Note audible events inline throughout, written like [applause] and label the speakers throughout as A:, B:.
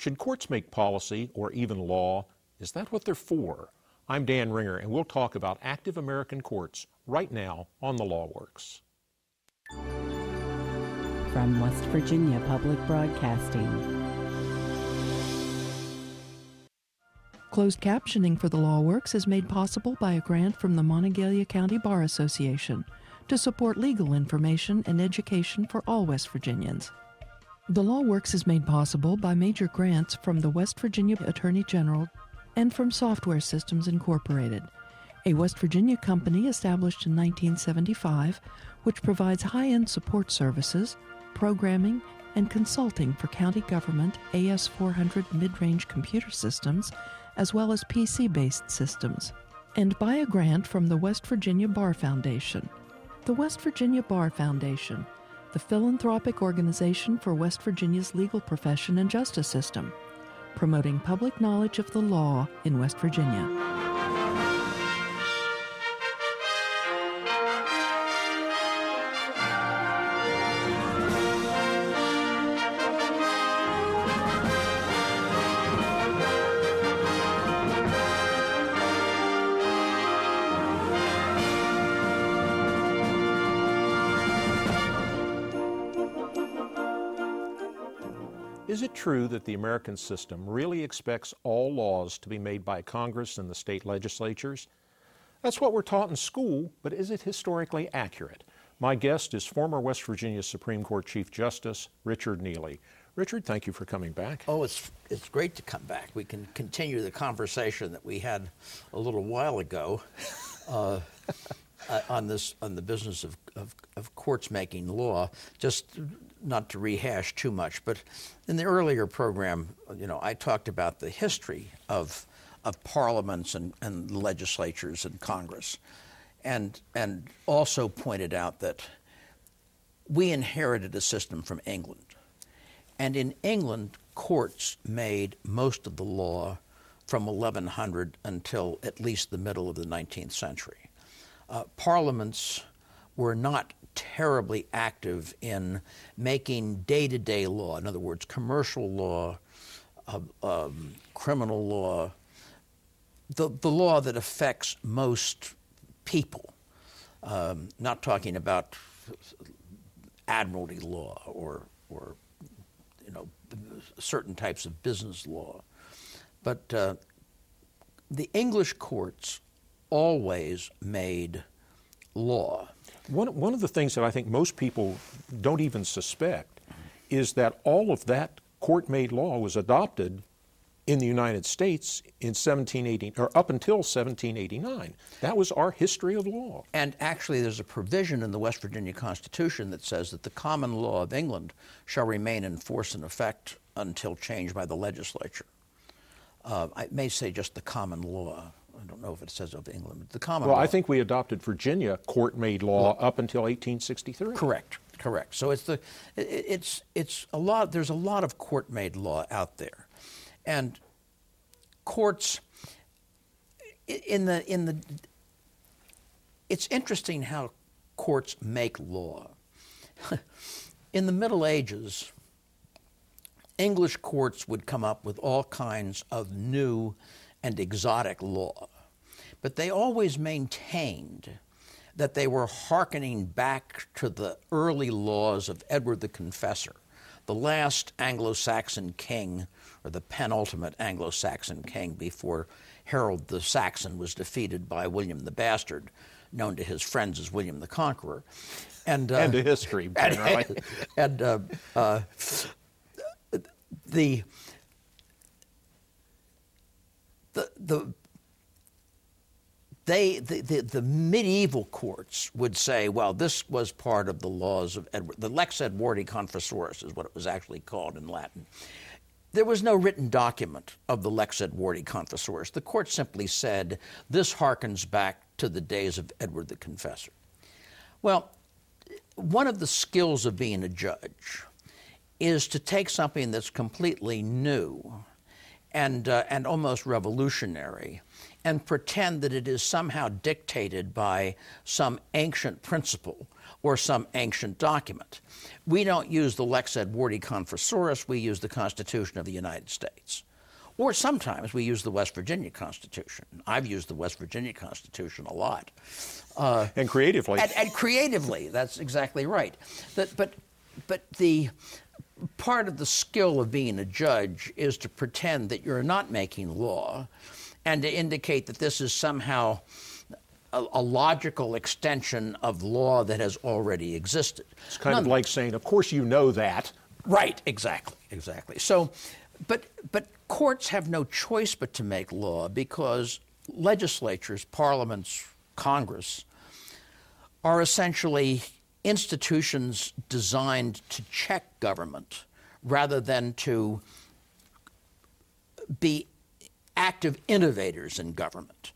A: Should courts make policy or even law? Is that what they're for? I'm Dan Ringer, and we'll talk about active American courts right now on The Law Works.
B: From West Virginia Public Broadcasting.
C: Closed captioning for The Law Works is made possible by a grant from the Monongalia County Bar Association to support legal information and education for all West Virginians. The Law Works is made possible by major grants from the West Virginia Attorney General and from Software Systems Incorporated, a West Virginia company established in 1975 which provides high end support services, programming, and consulting for county government AS 400 mid range computer systems as well as PC based systems, and by a grant from the West Virginia Bar Foundation. The West Virginia Bar Foundation, the philanthropic organization for West Virginia's legal profession and justice system, promoting public knowledge of the law in West Virginia.
A: That the American system really expects all laws to be made by Congress and the state legislatures? That's what we're taught in school, but is it historically accurate? My guest is former West Virginia Supreme Court Chief Justice Richard Neely. Richard, thank you for coming back.
D: Oh, it's it's great to come back. We can continue the conversation that we had a little while ago uh, Uh, on this on the business of, of, of courts making law. Just not to rehash too much, but in the earlier program, you know, I talked about the history of of parliaments and, and legislatures and Congress, and and also pointed out that we inherited a system from England, and in England, courts made most of the law from 1100 until at least the middle of the 19th century. Uh, parliaments were not terribly active in making day to day law, in other words, commercial law, uh, um, criminal law, the, the law that affects most people. Um, not talking about admiralty law or, or you know, certain types of business law. But uh, the English courts always made law.
A: One, one of the things that I think most people don't even suspect is that all of that court made law was adopted in the United States in 1780 or up until 1789. That was our history of law.
D: And actually there's a provision in the West Virginia Constitution that says that the common law of England shall remain in force and effect until changed by the legislature. Uh, I may say just the common law. I don't know if it says of England, the common
A: well,
D: law.
A: I think we adopted Virginia court-made law up until 1863.
D: Correct, correct. So it's the it's it's a lot. There's a lot of court-made law out there, and courts in the in the. It's interesting how courts make law. [laughs] in the Middle Ages, English courts would come up with all kinds of new and exotic law. But they always maintained that they were hearkening back to the early laws of Edward the Confessor, the last Anglo Saxon king, or the penultimate Anglo Saxon king before Harold the Saxon was defeated by William the Bastard, known to his friends as William the Conqueror.
A: And, uh, and to history, [laughs]
D: and, and uh, uh, the the, the they, the, the, the, medieval courts would say, well, this was part of the laws of Edward. The Lex Edwardi Confessoris is what it was actually called in Latin. There was no written document of the Lex Edwardi Confessoris. The court simply said, this harkens back to the days of Edward the Confessor. Well, one of the skills of being a judge is to take something that's completely new and, uh, and almost revolutionary and pretend that it is somehow dictated by some ancient principle or some ancient document. We don't use the Lex Edwardi Confessoris, we use the Constitution of the United States. Or sometimes we use the West Virginia Constitution. I've used the West Virginia Constitution a lot.
A: Uh, and creatively.
D: And, and, creatively, that's exactly right. That, but, but the part of the skill of being a judge is to pretend that you're not making law and to indicate that this is somehow a, a, logical extension of law that has already existed.
A: It's kind None, of like saying, of course you know that.
D: Right, exactly, exactly. So, but, but courts have no choice but to make law because legislatures, parliaments, Congress are essentially institutions designed to check government rather than to be active innovators in government.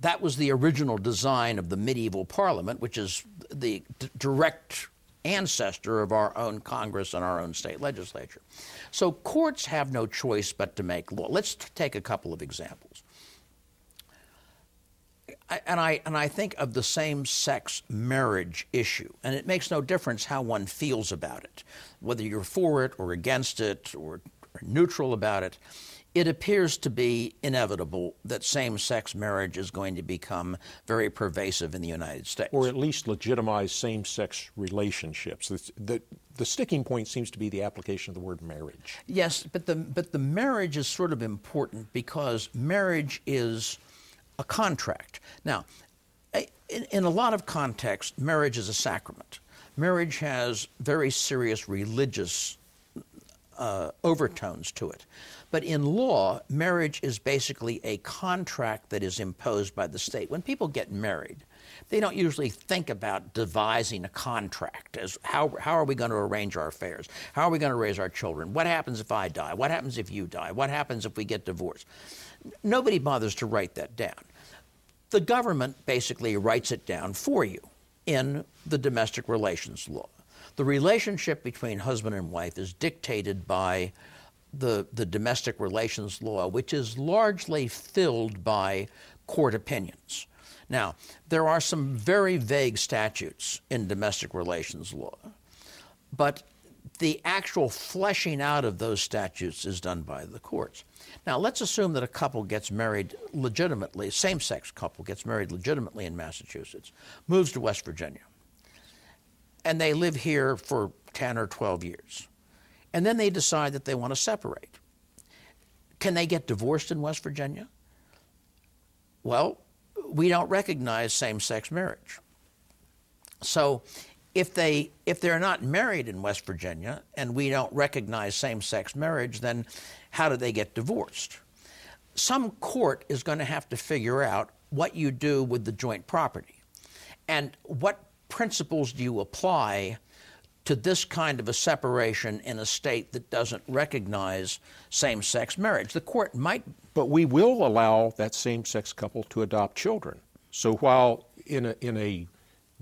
D: That was the original design of the medieval parliament, which is the d- direct ancestor of our own Congress and our own state legislature. So courts have no choice but to make law. Let's t- take a couple of examples. I, and I and I think of the same-sex marriage issue, and it makes no difference how one feels about it, whether you're for it or against it or, or neutral about it it appears to be inevitable that same sex marriage is going to become very pervasive in the United States.
A: Or at least legitimize same sex relationships. The, the, the, sticking point seems to be the application of the word marriage.
D: Yes, but the, but the marriage is sort of important because marriage is a contract. Now, in, in a lot of contexts, marriage is a sacrament. Marriage has very serious religious uh, overtones to it. But in law, marriage is basically a contract that is imposed by the state. When people get married, they don't usually think about devising a contract as how, how are we going to arrange our affairs? How are we going to raise our children? What happens if I die? What happens if you die? What happens if we get divorced? Nobody bothers to write that down. The government basically writes it down for you in the domestic relations law. The relationship between husband and wife is dictated by the, the domestic relations law, which is largely filled by court opinions. Now, there are some very vague statutes in domestic relations law, but the actual fleshing out of those statutes is done by the courts. Now, let's assume that a couple gets married legitimately, same sex couple gets married legitimately in Massachusetts, moves to West Virginia, and they live here for 10 or 12 years and then they decide that they want to separate. Can they get divorced in West Virginia? Well, we don't recognize same sex marriage. So if they if they're not married in West Virginia and we don't recognize same sex marriage, then how do they get divorced? Some court is going to have to figure out what you do with the joint property and what principles do you apply to this kind of a separation in a state that doesn't recognize same sex marriage. The court might.
A: But we will allow that same sex couple to adopt children. So while in a, in a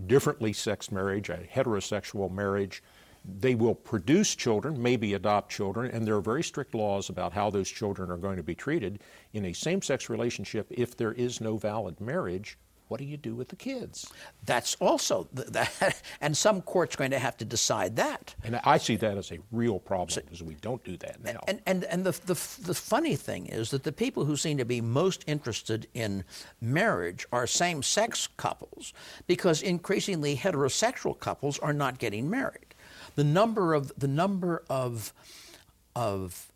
A: differently sexed marriage, a heterosexual marriage, they will produce children, maybe adopt children, and there are very strict laws about how those children are going to be treated. In a same sex relationship, if there is no valid marriage, what do you do with the kids?
D: That's also [laughs] that, and some court's going to have to decide that.
A: And I see that as a real problem so, because we don't do that now.
D: And and and the, the the funny thing is that the people who seem to be most interested in marriage are same-sex couples because increasingly heterosexual couples are not getting married. The number of the number of of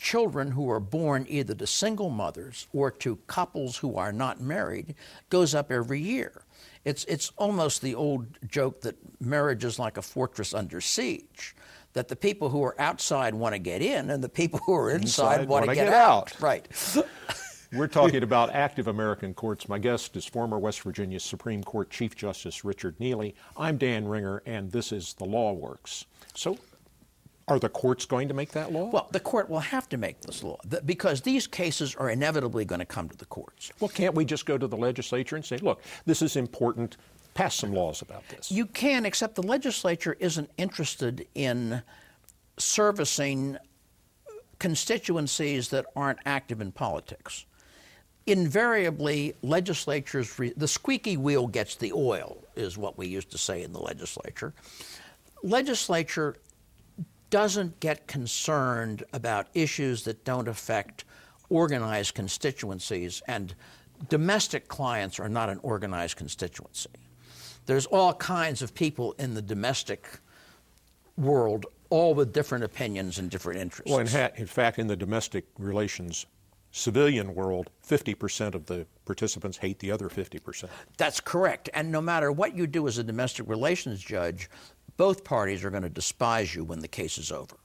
D: children who are born either to single mothers or to couples who are not married goes up every year. It's, it's almost the old joke that marriage is like a fortress under siege, that the people who are outside want to get in and the people who are inside, inside want to get, get out. out. Right. [laughs]
A: We're talking about active American courts. My guest is former West Virginia Supreme Court Chief Justice Richard Neely. I'm Dan Ringer, and this is The Law Works. So are the courts going to make that law?
D: Well, the court will have to make this law because these cases are inevitably going to come to the courts.
A: Well, can't we just go to the legislature and say, look, this is important, pass some laws about this?
D: You can, except the legislature isn't interested in servicing constituencies that aren't active in politics. invariably legislatures re- the squeaky wheel gets the oil is what we used to say in the legislature legislature doesn't get concerned about issues that don't affect organized constituencies and domestic clients are not an organized constituency there's all kinds of people in the domestic world all with different opinions and different interests
A: well in, ha- in fact in the domestic relations civilian world, 50% of the participants hate the other 50%.
D: That's correct. And no matter what you do as a domestic relations judge, both parties are going to despise you when the case is over.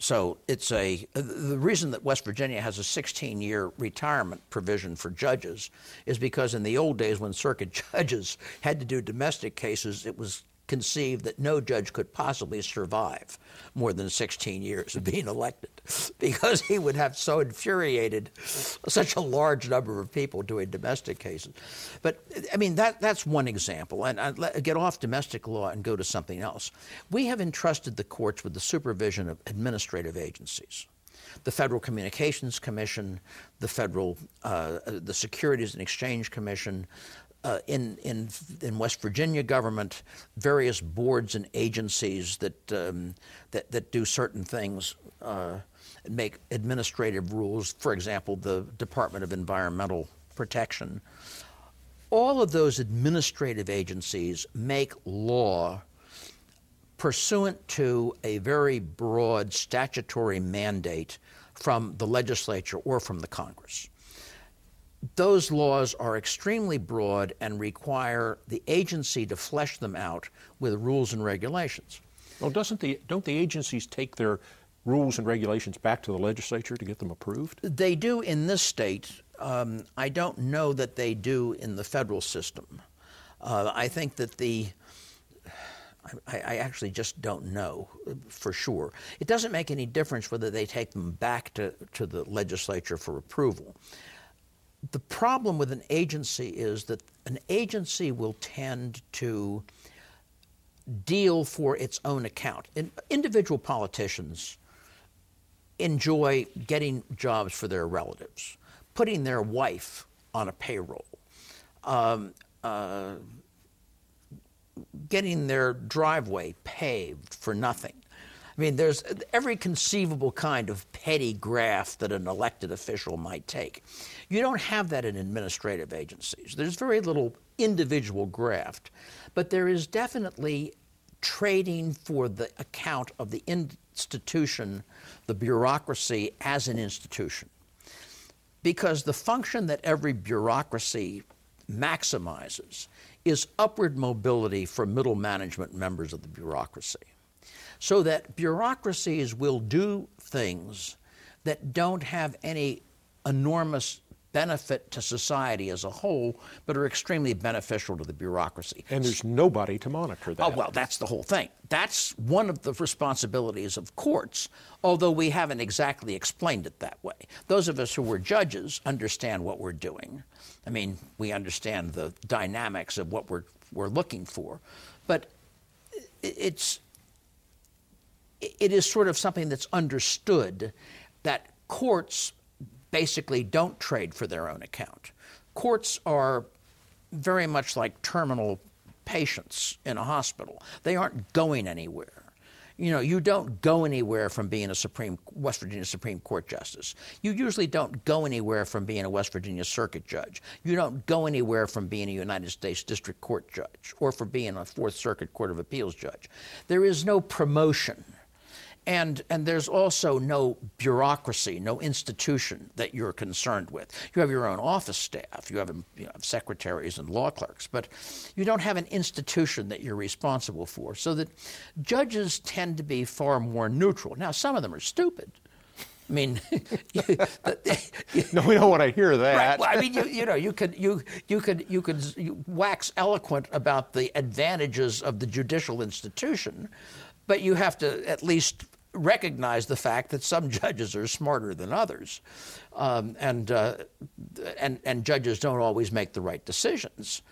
D: So it's a the reason that West Virginia has a 16 year retirement provision for judges is because in the old days when circuit [laughs] judges had to do domestic cases, it was conceived that no judge could possibly survive more than 16 years of being elected [laughs] because he would have so infuriated such a large number of people doing domestic cases. But I mean, that, that's one example. And I get off domestic law and go to something else. We have entrusted the courts with the supervision of administrative agencies the Federal Communications Commission, the Federal, uh, the Securities and Exchange Commission, uh, in, in, in West Virginia government, various boards and agencies that, um, that, that, do certain things, uh, make administrative rules, for example, the Department of Environmental Protection. All of those administrative agencies make law pursuant to a very broad statutory mandate from the legislature or from the Congress those laws are extremely broad and require the agency to flesh them out with rules and regulations.
A: Well, doesn't the don't the agencies take their rules and regulations back to the legislature to get them approved?
D: They do in this state. Um, I don't know that they do in the federal system. Uh, I think that the I, I, actually just don't know for sure. It doesn't make any difference whether they take them back to, to the legislature for approval the problem with an agency is that an agency will tend to deal for its own account. In, individual politicians enjoy getting jobs for their relatives, putting their wife on a payroll, um, uh, getting their driveway paved for nothing. I mean, there's every conceivable kind of petty graft that an elected official might take. You don't have that in administrative agencies. There's very little individual graft, but there is definitely trading for the account of the institution, the bureaucracy as an institution. Because the function that every bureaucracy maximizes is upward mobility for middle management members of the bureaucracy so that bureaucracies will do things that don't have any enormous benefit to society as a whole, but are extremely beneficial to the bureaucracy.
A: And there's nobody to monitor that.
D: Oh, well, that's the whole thing. That's one of the responsibilities of courts, although we haven't exactly explained it that way. Those of us who were judges understand what we're doing. I mean, we understand the dynamics of what we're, we're looking for. But it's it is sort of something that's understood that courts basically don't trade for their own account. Courts are very much like terminal patients in a hospital. They aren't going anywhere. You know, you don't go anywhere from being a Supreme West Virginia Supreme Court justice. You usually don't go anywhere from being a West Virginia Circuit judge. You don't go anywhere from being a United States District Court judge or for being a Fourth Circuit Court of Appeals judge. There is no promotion and, and there's also no bureaucracy, no institution that you're concerned with. You have your own office staff, you have, you know, secretaries and law clerks, but you don't have an institution that you're responsible for. So that judges tend to be far more neutral. Now, some of them are stupid. I mean, [laughs]
A: no, we don't want to hear that.
D: Right. Well, I mean, you, you, know, you could you you could you could wax eloquent about the advantages of the judicial institution, but you have to at least recognize the fact that some [laughs] judges are smarter than others, um, and, uh, and, and judges don't always make the right decisions.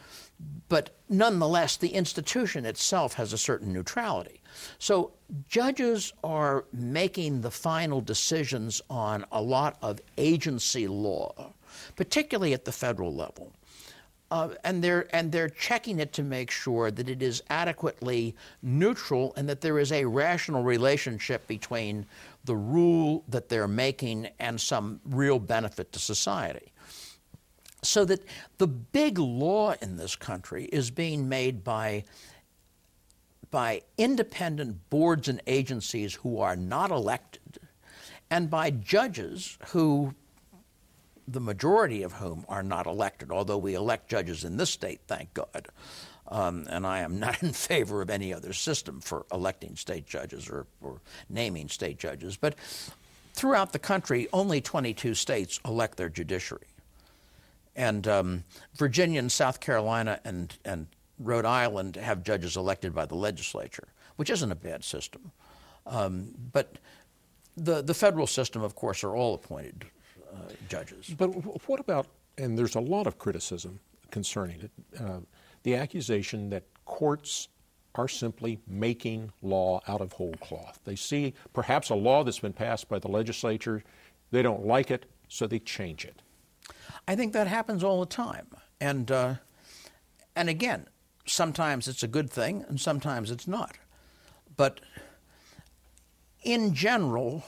D: But nonetheless, the institution itself has a certain neutrality. So judges are making the final decisions on a lot of agency law particularly at the federal level. Uh, and they're and they're checking it to make sure that it is adequately neutral and that there is a rational relationship between the rule that they're making and some real benefit to society. So that the big law in this country is being made by by independent boards and agencies who are not elected and by judges who the majority of whom are not elected, although we elect judges in this state, thank God. Um, and I am not [laughs] in favor of any other system for electing state judges or, or naming state judges. But throughout the country, only 22 states elect their judiciary. And um, Virginia and South Carolina and, and Rhode Island have judges elected by the legislature, which isn't a bad system. Um, but the, the federal system, of course, are all appointed judges.
A: But what about, and there's a lot of criticism concerning it, uh, the accusation that courts are simply making law out of whole cloth. They see perhaps a law that's been passed by the legislature, they don't like it, so they change it.
D: I think that happens all the time. And, uh, and again, sometimes it's a good thing and sometimes it's not. But in general,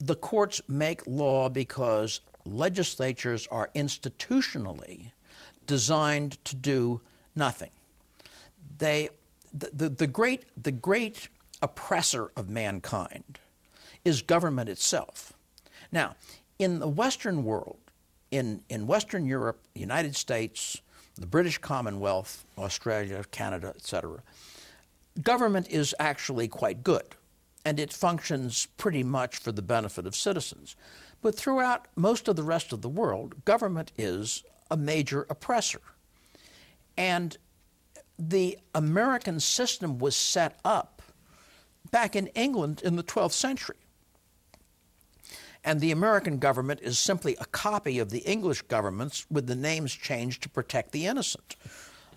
D: the courts make law because legislatures are institutionally designed to do nothing. They, the, the, the, great, the great oppressor of mankind is government itself. Now, in the Western world, in, in Western Europe, the United States, the British Commonwealth, Australia, Canada, etc., government is actually quite good and it functions pretty much for the benefit of citizens. But throughout most of the rest of the world, government is a major oppressor. And the American system was set up back in England in the 12th century. And the American government is simply a copy of the English governments with the names changed to protect the innocent.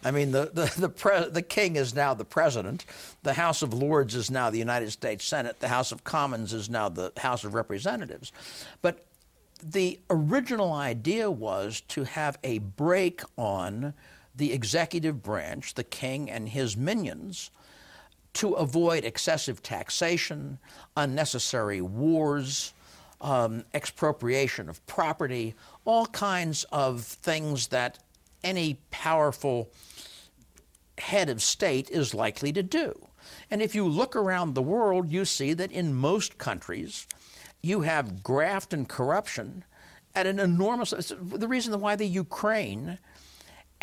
D: I mean, the, the, the, pre- the king is now the president. The House of Lords is now the United States Senate. The House of Commons is now the House of Representatives. But the original idea was to have a break on the executive branch, the king and his minions, to avoid excessive taxation, unnecessary wars, um, expropriation of property, all kinds of things that any powerful head of state is likely to do. And if you look around the world, you see that in most countries, you have graft and corruption at an enormous. The reason why the Ukraine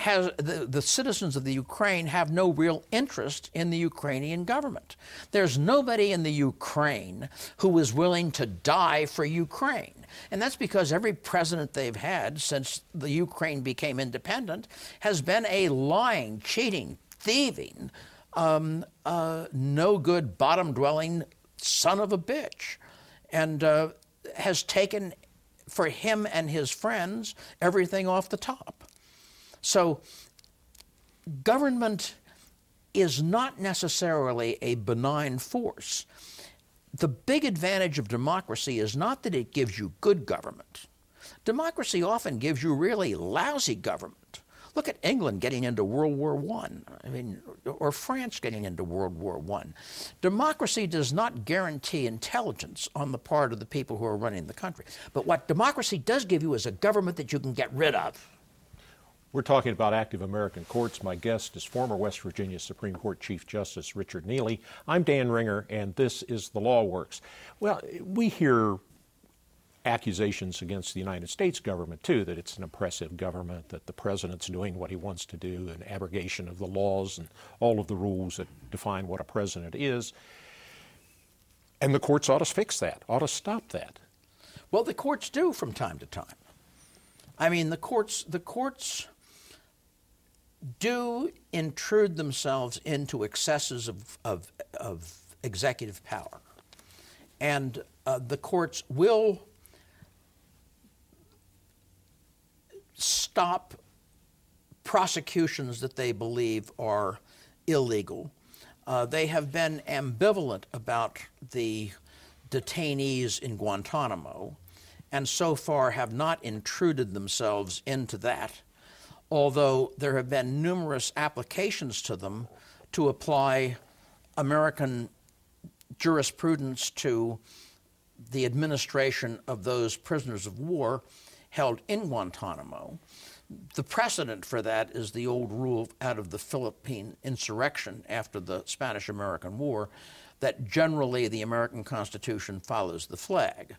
D: has the, the citizens of the Ukraine have no real interest in the Ukrainian government. There's nobody in the Ukraine who is willing to die for Ukraine. And that's because every president they've had since the Ukraine became independent has been a lying, cheating, thieving, um, uh, no good, bottom dwelling son of a bitch. And uh, has taken for him and his friends everything off the top. So, government is not necessarily a benign force. The big advantage of democracy is not that it gives you good government. Democracy often gives you really lousy government. Look at England getting into World War I, I mean, or France getting into World War I. Democracy does not guarantee intelligence on the part of the people who are running the country. But what democracy does give you is a government that you can get rid of.
A: We're talking about active American courts. My guest is former West Virginia Supreme Court Chief Justice Richard Neely. I'm Dan Ringer, and this is The Law Works. Well, we hear accusations against the United States government, too, that it's an oppressive government, that the president's doing what he wants to do, an abrogation of the laws and all of the rules that define what a president is. And the courts ought to fix that, ought to stop that.
D: Well, the courts do from time to time. I mean, the courts, the courts do intrude themselves into excesses of, of, of executive power. And uh, the courts will stop prosecutions that they believe are illegal. Uh, they have been ambivalent about the detainees in Guantanamo, and so far have not intruded themselves into that, although there have been numerous applications to them to apply American jurisprudence to the administration of those prisoners of war held in Guantanamo. The precedent for that is the old rule out of the Philippine insurrection after the Spanish American War that generally the American Constitution follows the flag.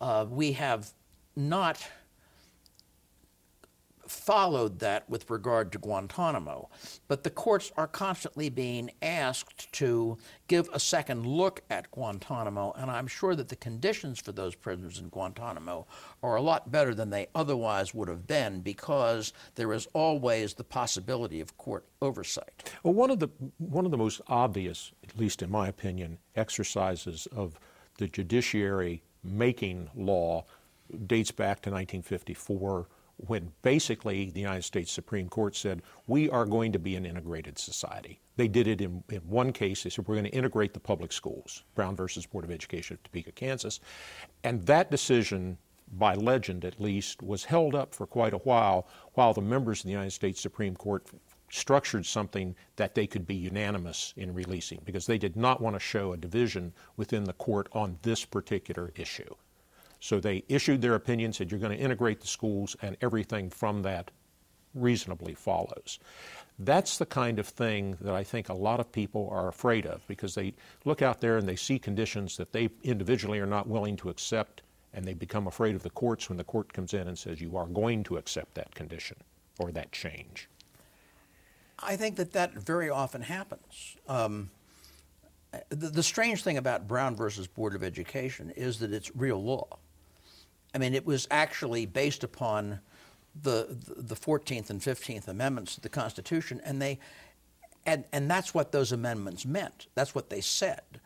D: Uh, we have not followed that with regard to Guantanamo. But the courts are constantly being asked to give a second look at Guantanamo, and I'm sure that the conditions for those prisoners in Guantanamo are a lot better than they otherwise would have been because there is always the possibility of court oversight.
A: Well, one of the one of the most obvious, at least in my opinion, exercises of the judiciary making law dates back to 1954 when basically the United States Supreme Court said, we are going to be an integrated society. They did it in, in one case. They said, we're going to integrate the public schools, Brown versus Board of Education of Topeka, Kansas. And that decision, by legend at least, was held up for quite a while while the members of the United States Supreme Court structured something that they could be unanimous in releasing because they did not want to show a division within the court on this particular issue. So they issued their opinion, said you're going to integrate the schools, and everything from that reasonably follows. That's the kind of thing that I think a lot of people are afraid of because they look out there and they see conditions that they individually are not willing to accept, and they become afraid of the courts when the court comes in and says you are going to accept that condition or that change.
D: I think that that very often happens. Um, the, the, strange thing about Brown versus Board of Education is that it's real law. I mean, it was actually based upon the the 14th and 15th Amendments to the Constitution, and they and and that's what those amendments meant. That's what they said.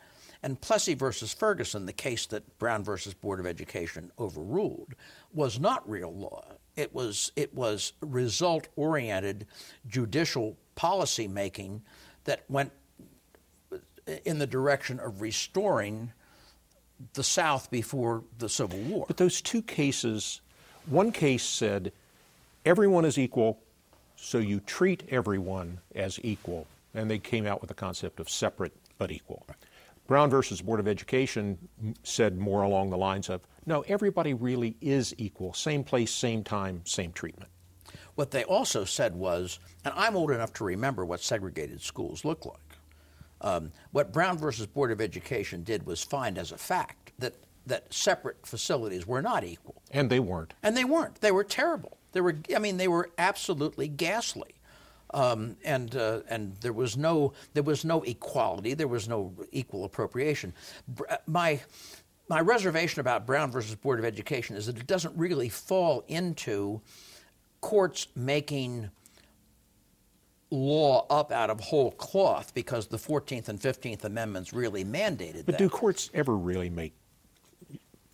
D: And Plessy versus Ferguson, the case that Brown versus Board of Education overruled, was not real law. It was it was result oriented judicial policy making that went in the direction of restoring the South before the Civil War.
A: But those two cases, one case said everyone is equal, so you treat everyone as equal, and they came out with the concept of separate but equal. Brown versus Board of Education said more along the lines of no, everybody really is equal, same place, same time, same treatment.
D: What they also said was, and I'm old enough to remember what segregated schools look like. Um, what Brown versus Board of Education did was find as a fact that that separate facilities were not equal.
A: And they weren't.
D: And they weren't. They were terrible. They were. I mean, they were absolutely ghastly. Um, and uh, and there was no there was no equality. There was no equal appropriation. Uh, my my reservation about Brown versus Board of Education is that it doesn't really fall into courts making law up out of whole cloth because the 14th and 15th Amendments really mandated
A: but
D: that.
A: do courts ever really make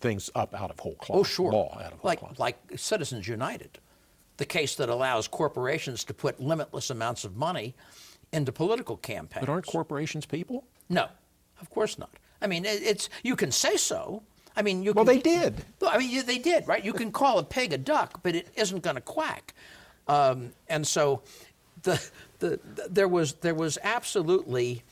A: things up out of whole cloth?
D: Oh, sure.
A: Law out of whole
D: like,
A: cloth.
D: Like Citizens United, the case that allows corporations to put limitless amounts of money into political campaigns.
A: But aren't corporations people?
D: No, of course not. I mean, it's you can say so. I mean, you.
A: Well,
D: can,
A: they did.
D: I mean, they did, right? You can call a pig a duck, but it isn't going to quack. Um, and so, the, the, the, there was there was absolutely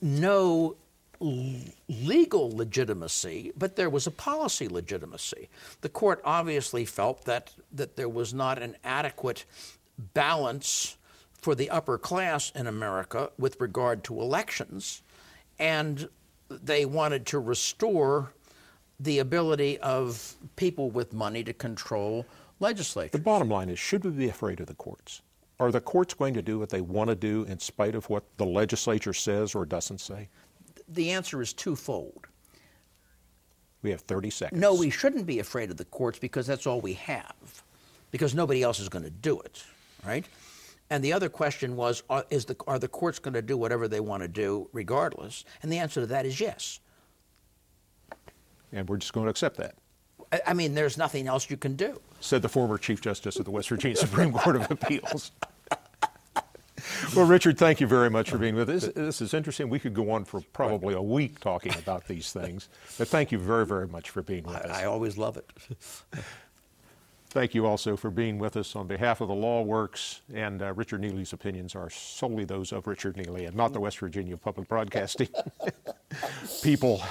D: no legal legitimacy, but there was a policy legitimacy. The court obviously felt that that there was not an adequate balance for the upper class in America with regard to elections, and they wanted to restore the ability of people with money to control legislature.
A: The bottom line is should we be afraid of the courts? Are the courts going to do what they want to do in spite of what the legislature says or doesn't say?
D: The answer is twofold.
A: We have 30 seconds.
D: No, we shouldn't be afraid of the courts because that's all we have, because nobody else is going to do it, right? And the other question was, are, is the, are the courts going to do whatever they want to do regardless? And the answer to that is yes.
A: And we're just going to accept that.
D: I, I mean, there's nothing else you can do.
A: Said the former Chief Justice of the West Virginia [laughs] Supreme Court of Appeals. [laughs]
E: well, Richard, thank you very much for being with us. This, is interesting. We could go on for probably a week talking about these things, but thank you very, very much for being with
D: I,
E: us.
D: I always love it. [laughs]
E: Thank you also for being with us on behalf of the Law Works. And uh, Richard Neely's opinions are solely those of Richard Neely and not the West Virginia Public Broadcasting [laughs] people.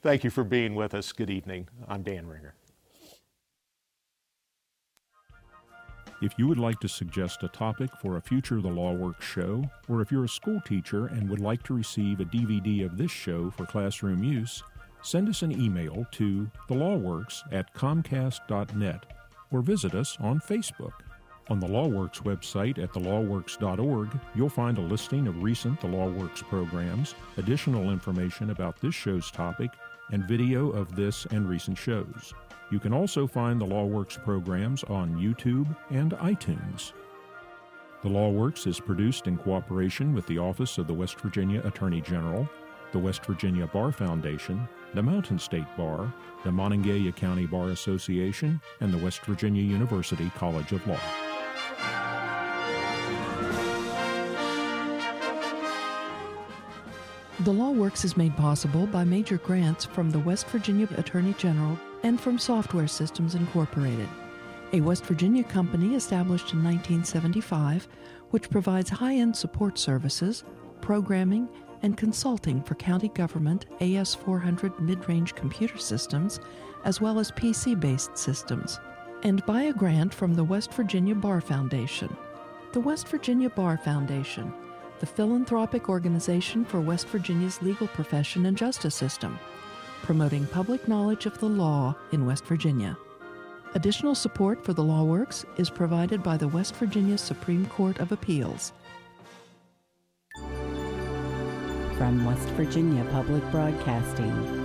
E: Thank you for being with us. Good evening. I'm Dan Ringer.
A: If you would like to suggest a topic for a future The Law Works show, or if you're a school teacher and would like to receive a DVD of this show for classroom use, send us an email to thelawworks at comcast.net or visit us on Facebook. On the LawWorks website at thelawworks.org, you'll find a listing of recent The LawWorks programs, additional information about this show's topic, and video of this and recent shows. You can also find the LawWorks programs on YouTube and iTunes. The LawWorks is produced in cooperation with the Office of the West Virginia Attorney General, the West Virginia Bar Foundation, the Mountain State Bar, the Monongalia County Bar Association, and the West Virginia University College of Law.
C: The Law Works is made possible by major grants from the West Virginia Attorney General and from Software Systems Incorporated, a West Virginia company established in 1975 which provides high end support services, programming, and consulting for county government AS400 mid range computer systems, as well as PC based systems, and by a grant from the West Virginia Bar Foundation. The West Virginia Bar Foundation, the philanthropic organization for West Virginia's legal profession and justice system, promoting public knowledge of the law in West Virginia. Additional support for the Law Works is provided by the West Virginia Supreme Court of Appeals.
B: From West Virginia Public Broadcasting,